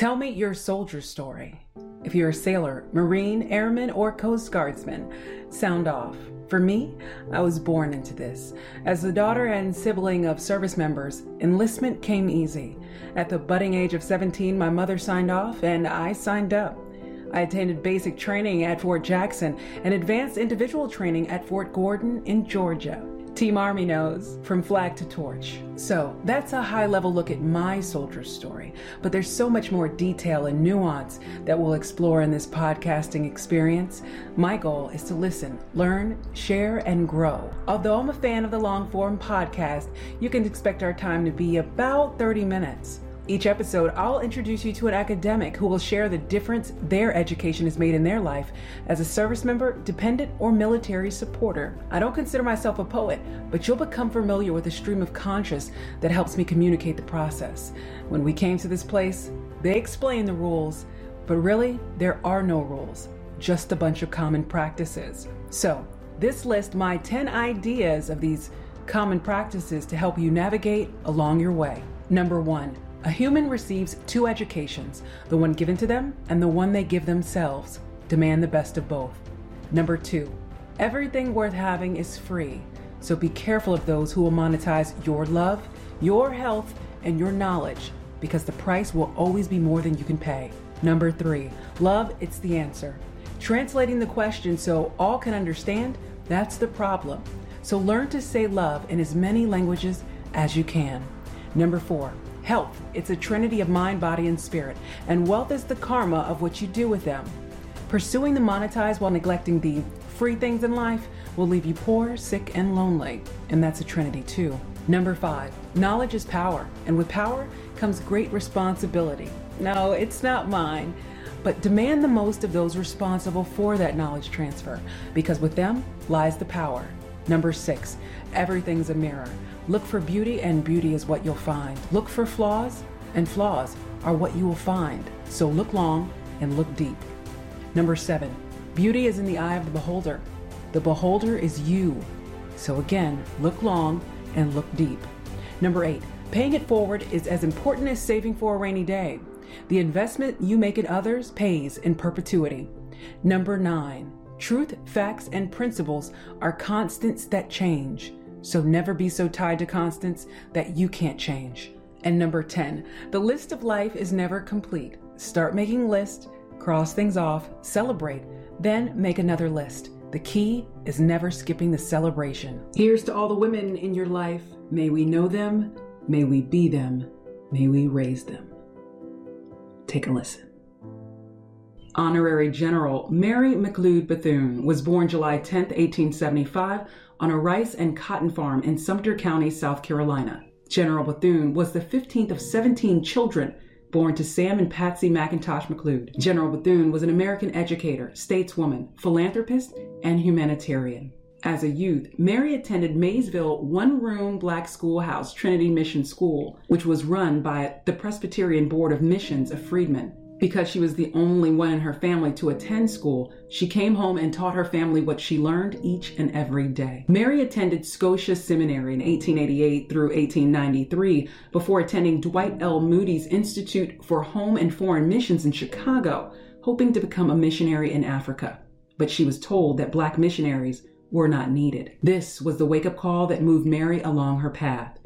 Tell me your soldier story. If you're a sailor, Marine, Airman, or Coast Guardsman, sound off. For me, I was born into this. As the daughter and sibling of service members, enlistment came easy. At the budding age of 17, my mother signed off and I signed up. I attended basic training at Fort Jackson and advanced individual training at Fort Gordon in Georgia. Team Army knows from flag to torch. So that's a high level look at my soldier story, but there's so much more detail and nuance that we'll explore in this podcasting experience. My goal is to listen, learn, share, and grow. Although I'm a fan of the long form podcast, you can expect our time to be about 30 minutes. Each episode, I'll introduce you to an academic who will share the difference their education has made in their life as a service member, dependent, or military supporter. I don't consider myself a poet, but you'll become familiar with a stream of conscious that helps me communicate the process. When we came to this place, they explained the rules, but really, there are no rules, just a bunch of common practices. So, this list my 10 ideas of these common practices to help you navigate along your way. Number one, a human receives two educations the one given to them and the one they give themselves. Demand the best of both. Number two, everything worth having is free, so be careful of those who will monetize your love, your health, and your knowledge because the price will always be more than you can pay. Number three, love, it's the answer. Translating the question so all can understand, that's the problem. So learn to say love in as many languages as you can. Number four, Health, it's a trinity of mind, body, and spirit, and wealth is the karma of what you do with them. Pursuing the monetized while neglecting the free things in life will leave you poor, sick, and lonely, and that's a trinity too. Number five, knowledge is power, and with power comes great responsibility. No, it's not mine, but demand the most of those responsible for that knowledge transfer, because with them lies the power. Number six, everything's a mirror. Look for beauty, and beauty is what you'll find. Look for flaws, and flaws are what you will find. So look long and look deep. Number seven, beauty is in the eye of the beholder. The beholder is you. So again, look long and look deep. Number eight, paying it forward is as important as saving for a rainy day. The investment you make in others pays in perpetuity. Number nine, truth, facts, and principles are constants that change. So never be so tied to constants that you can't change. And number 10, the list of life is never complete. Start making lists, cross things off, celebrate, then make another list. The key is never skipping the celebration. Here's to all the women in your life. May we know them, may we be them, may we raise them. Take a listen. Honorary General Mary McLeod Bethune was born July 10, 1875, on a rice and cotton farm in Sumter County, South Carolina. General Bethune was the 15th of 17 children born to Sam and Patsy McIntosh McLeod. General Bethune was an American educator, stateswoman, philanthropist, and humanitarian. As a youth, Mary attended Mayesville one room black schoolhouse, Trinity Mission School, which was run by the Presbyterian Board of Missions of Freedmen. Because she was the only one in her family to attend school, she came home and taught her family what she learned each and every day. Mary attended Scotia Seminary in 1888 through 1893 before attending Dwight L. Moody's Institute for Home and Foreign Missions in Chicago, hoping to become a missionary in Africa. But she was told that black missionaries were not needed. This was the wake up call that moved Mary along her path.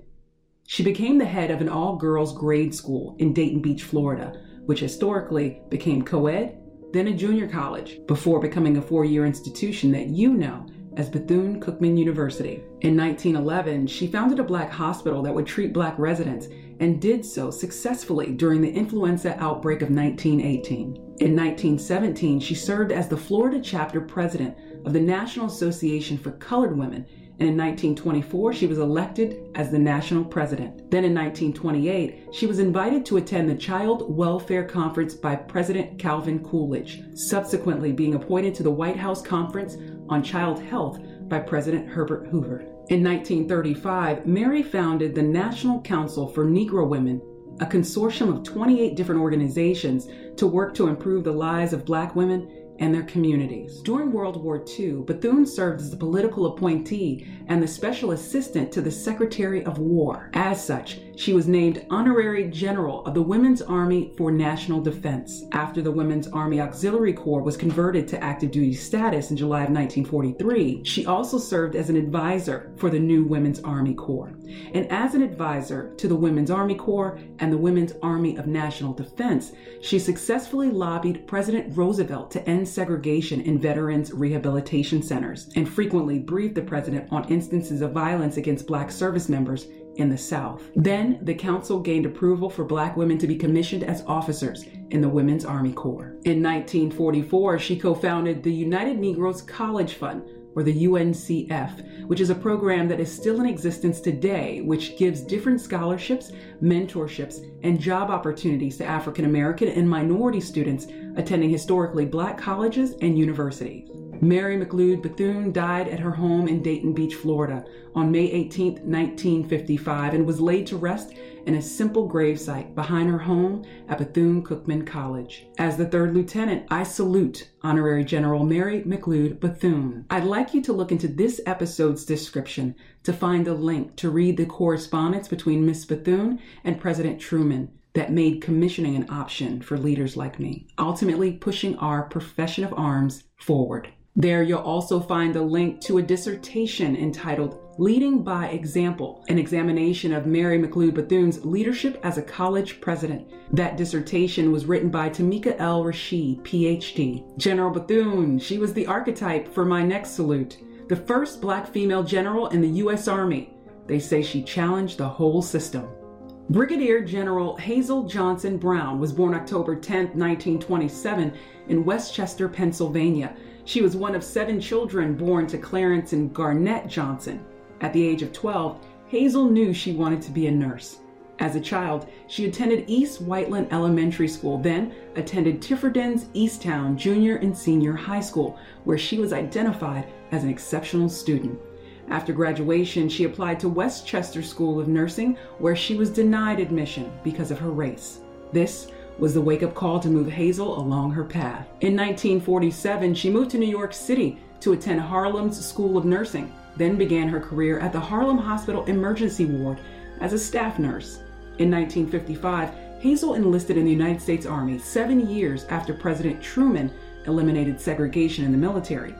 She became the head of an all girls grade school in Daytona Beach, Florida which historically became co ed, then a junior college, before becoming a four year institution that you know as Bethune Cookman University. In 1911, she founded a black hospital that would treat black residents and did so successfully during the influenza outbreak of 1918. In 1917, she served as the Florida chapter president of the National Association for Colored Women and in 1924 she was elected as the national president. Then in 1928, she was invited to attend the Child Welfare Conference by President Calvin Coolidge, subsequently being appointed to the White House Conference on Child Health by President Herbert Hoover. In 1935, Mary founded the National Council for Negro Women, a consortium of 28 different organizations to work to improve the lives of black women and their communities. During World War II, Bethune served as the political appointee and the special assistant to the Secretary of War. As such, she was named Honorary General of the Women's Army for National Defense. After the Women's Army Auxiliary Corps was converted to active duty status in July of 1943, she also served as an advisor for the new Women's Army Corps. And as an advisor to the Women's Army Corps and the Women's Army of National Defense, she successfully lobbied President Roosevelt to end segregation in veterans rehabilitation centers and frequently briefed the president on instances of violence against black service members in the South. Then the council gained approval for black women to be commissioned as officers in the Women's Army Corps. In 1944, she co founded the United Negroes College Fund, or the UNCF, which is a program that is still in existence today, which gives different scholarships, mentorships, and job opportunities to African American and minority students attending historically black colleges and universities. Mary McLeod Bethune died at her home in Daytona Beach, Florida on May 18, 1955, and was laid to rest in a simple gravesite behind her home at Bethune Cookman College. As the third lieutenant, I salute Honorary General Mary McLeod Bethune. I'd like you to look into this episode's description to find a link to read the correspondence between Miss Bethune and President Truman that made commissioning an option for leaders like me, ultimately pushing our profession of arms forward. There, you'll also find a link to a dissertation entitled Leading by Example, an examination of Mary McLeod Bethune's leadership as a college president. That dissertation was written by Tamika L. Rashid, PhD. General Bethune, she was the archetype for my next salute, the first black female general in the U.S. Army. They say she challenged the whole system. Brigadier General Hazel Johnson Brown was born October 10, 1927, in West Chester, Pennsylvania. She was one of seven children born to Clarence and Garnett Johnson. At the age of 12, Hazel knew she wanted to be a nurse. As a child, she attended East Whiteland Elementary School, then attended Tredyffrin Easttown Junior and Senior High School, where she was identified as an exceptional student. After graduation, she applied to West Chester School of Nursing, where she was denied admission because of her race. This was the wake up call to move Hazel along her path. In 1947, she moved to New York City to attend Harlem's School of Nursing, then began her career at the Harlem Hospital Emergency Ward as a staff nurse. In 1955, Hazel enlisted in the United States Army seven years after President Truman eliminated segregation in the military.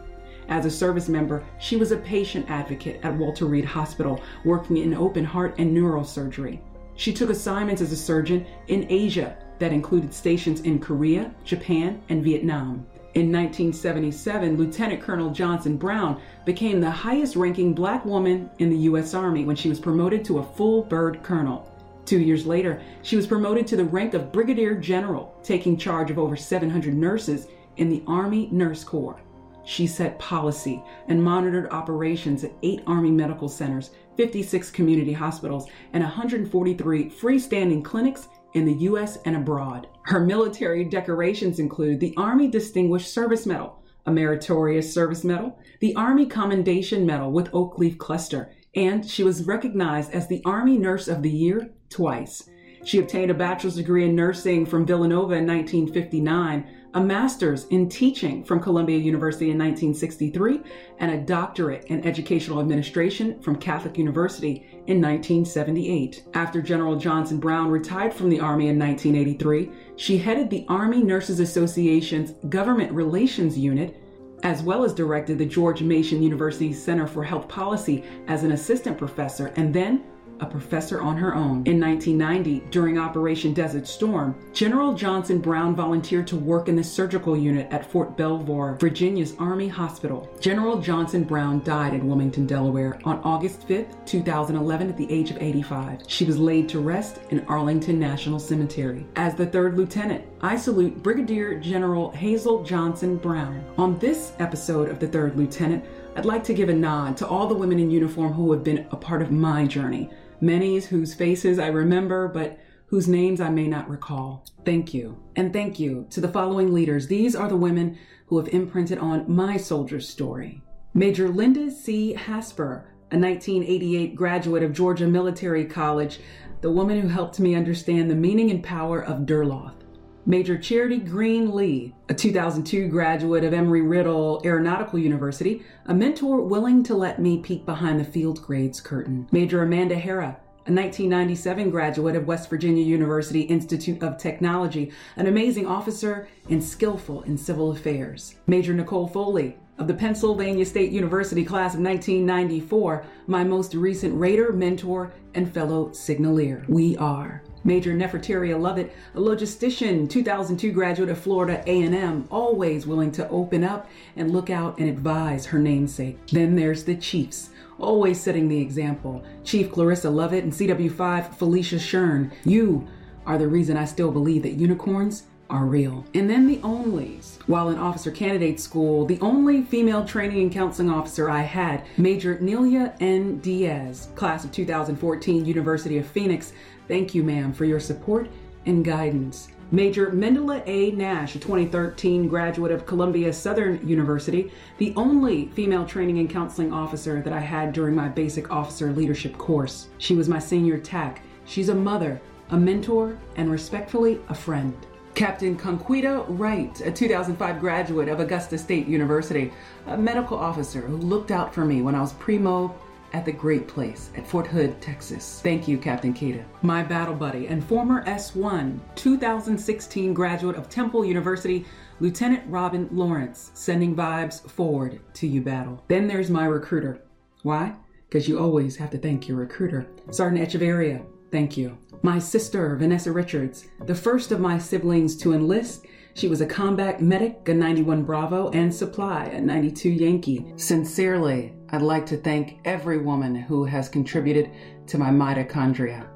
As a service member, she was a patient advocate at Walter Reed Hospital, working in open heart and neurosurgery. She took assignments as a surgeon in Asia that included stations in Korea, Japan, and Vietnam. In 1977, Lieutenant Colonel Johnson Brown became the highest ranking black woman in the U.S. Army when she was promoted to a full bird colonel. Two years later, she was promoted to the rank of Brigadier General, taking charge of over 700 nurses in the Army Nurse Corps. She set policy and monitored operations at eight Army medical centers, 56 community hospitals, and 143 freestanding clinics in the U.S. and abroad. Her military decorations include the Army Distinguished Service Medal, a Meritorious Service Medal, the Army Commendation Medal with Oak Leaf Cluster, and she was recognized as the Army Nurse of the Year twice. She obtained a bachelor's degree in nursing from Villanova in 1959 a master's in teaching from Columbia University in 1963, and a doctorate in educational administration from Catholic University in 1978. After General Johnson Brown retired from the Army in 1983, she headed the Army Nurses Association's Government Relations Unit as well as directed the George Mason University Center for Health Policy as an assistant professor and then a professor on her own. In 1990, during Operation Desert Storm, General Johnson Brown volunteered to work in the surgical unit at Fort Belvoir, Virginia's Army Hospital. General Johnson Brown died in Wilmington, Delaware on August 5, 2011, at the age of 85. She was laid to rest in Arlington National Cemetery. As the third lieutenant, I salute Brigadier General Hazel Johnson Brown. On this episode of The Third Lieutenant, I'd like to give a nod to all the women in uniform who have been a part of my journey many whose faces I remember, but whose names I may not recall. Thank you. And thank you to the following leaders. These are the women who have imprinted on my soldier's story. Major Linda C. Hasper, a 1988 graduate of Georgia Military College, the woman who helped me understand the meaning and power of Durloth. Major Charity Green Lee, a 2002 graduate of Embry Riddle Aeronautical University, a mentor willing to let me peek behind the field grades curtain. Major Amanda Hera, a 1997 graduate of West Virginia University Institute of Technology, an amazing officer and skillful in civil affairs. Major Nicole Foley, of the Pennsylvania State University class of 1994, my most recent rater, mentor, and fellow signaleer. We are. Major Nefertaria Lovett, a logistician, 2002 graduate of Florida A&M, always willing to open up and look out and advise her namesake. Then there's the Chiefs, always setting the example. Chief Clarissa Lovett and CW5 Felicia Shern, you are the reason I still believe that unicorns are real. And then the onlys. While in officer candidate school, the only female training and counseling officer I had, Major Nelia N. Diaz, class of 2014, University of Phoenix. Thank you, ma'am, for your support and guidance. Major Mendela A. Nash, a 2013 graduate of Columbia Southern University, the only female training and counseling officer that I had during my basic officer leadership course. She was my senior TAC. She's a mother, a mentor, and respectfully, a friend. Captain Conquita Wright, a 2005 graduate of Augusta State University, a medical officer who looked out for me when I was primo at the Great Place at Fort Hood, Texas. Thank you, Captain Keita. My battle buddy and former S1 2016 graduate of Temple University, Lieutenant Robin Lawrence, sending vibes forward to you, battle. Then there's my recruiter. Why? Because you always have to thank your recruiter. Sergeant Echeverria, thank you. My sister, Vanessa Richards, the first of my siblings to enlist. She was a combat medic, a 91 Bravo, and supply, a 92 Yankee. Sincerely, I'd like to thank every woman who has contributed to my mitochondria.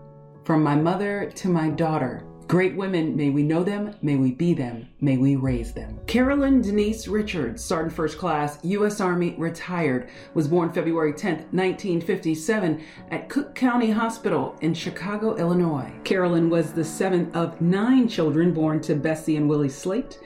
From my mother to my daughter, Great women, may we know them, may we be them, may we raise them. Carolyn Denise Richards, Sergeant First Class, U.S. Army, retired, was born February 10, 1957, at Cook County Hospital in Chicago, Illinois. Carolyn was the seventh of nine children born to Bessie and Willie Slate.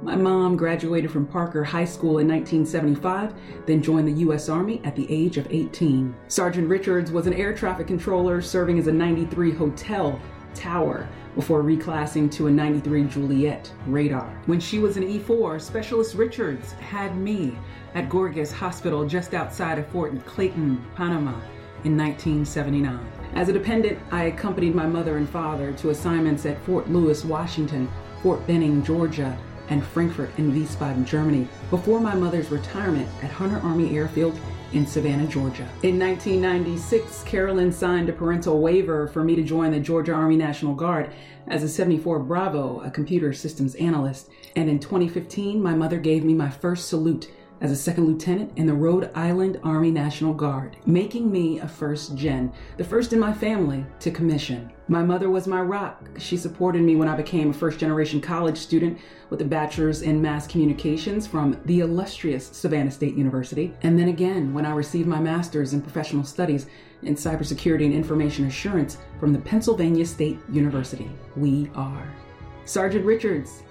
My mom graduated from Parker High School in 1975, then joined the U.S. Army at the age of 18. Sergeant Richards was an air traffic controller serving as a 93 hotel tower before reclassing to a 93 Juliet radar. When she was an E4, Specialist Richards had me at Gorgas Hospital just outside of Fort Clayton, Panama in 1979. As a dependent, I accompanied my mother and father to assignments at Fort Lewis, Washington, Fort Benning, Georgia, and Frankfurt in Wiesbaden, Germany, before my mother's retirement at Hunter Army Airfield in Savannah, Georgia. In 1996, Carolyn signed a parental waiver for me to join the Georgia Army National Guard as a 74 Bravo, a computer systems analyst. And in 2015, my mother gave me my first salute as a second lieutenant in the Rhode Island Army National Guard, making me a first gen, the first in my family to commission. My mother was my rock. She supported me when I became a first generation college student with a bachelor's in mass communications from the illustrious Savannah State University, and then again when I received my master's in professional studies in cybersecurity and information assurance from the Pennsylvania State University. We are. Sergeant Richards,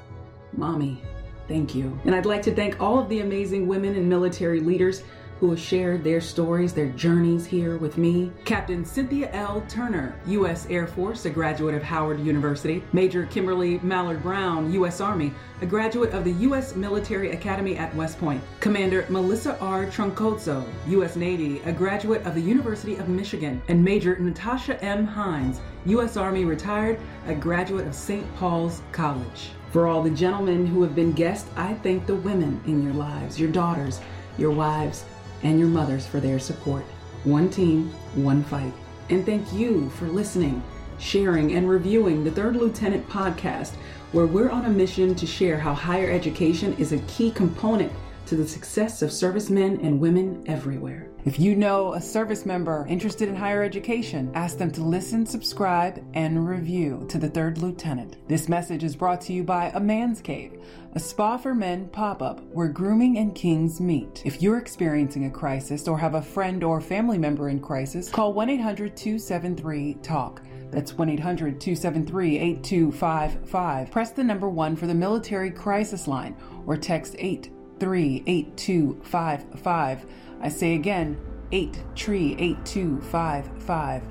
Mommy, Thank you. And I'd like to thank all of the amazing women and military leaders who have shared their stories, their journeys here with me. Captain Cynthia L. Turner, U.S. Air Force, a graduate of Howard University. Major Kimberly Mallard Brown, U.S. Army, a graduate of the U.S. Military Academy at West Point. Commander Melissa R. Troncoso, U.S. Navy, a graduate of the University of Michigan. And Major Natasha M. Hines, U.S. Army retired, a graduate of St. Paul's College. For all the gentlemen who have been guests, I thank the women in your lives, your daughters, your wives, and your mothers for their support. One team, one fight. And thank you for listening, sharing, and reviewing the Third Lieutenant podcast, where we're on a mission to share how higher education is a key component to the success of servicemen and women everywhere. If you know a service member interested in higher education, ask them to listen, subscribe, and review to the Third Lieutenant. This message is brought to you by A Man's Cave, a spa for men pop up where grooming and kings meet. If you're experiencing a crisis or have a friend or family member in crisis, call 1 800 273 TALK. That's 1 800 273 8255. Press the number 1 for the military crisis line or text 8 838255. I say again, 8 tree 8255.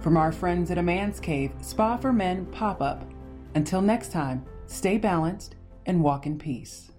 From our friends at A Man's Cave, Spa for Men pop up. Until next time, stay balanced and walk in peace.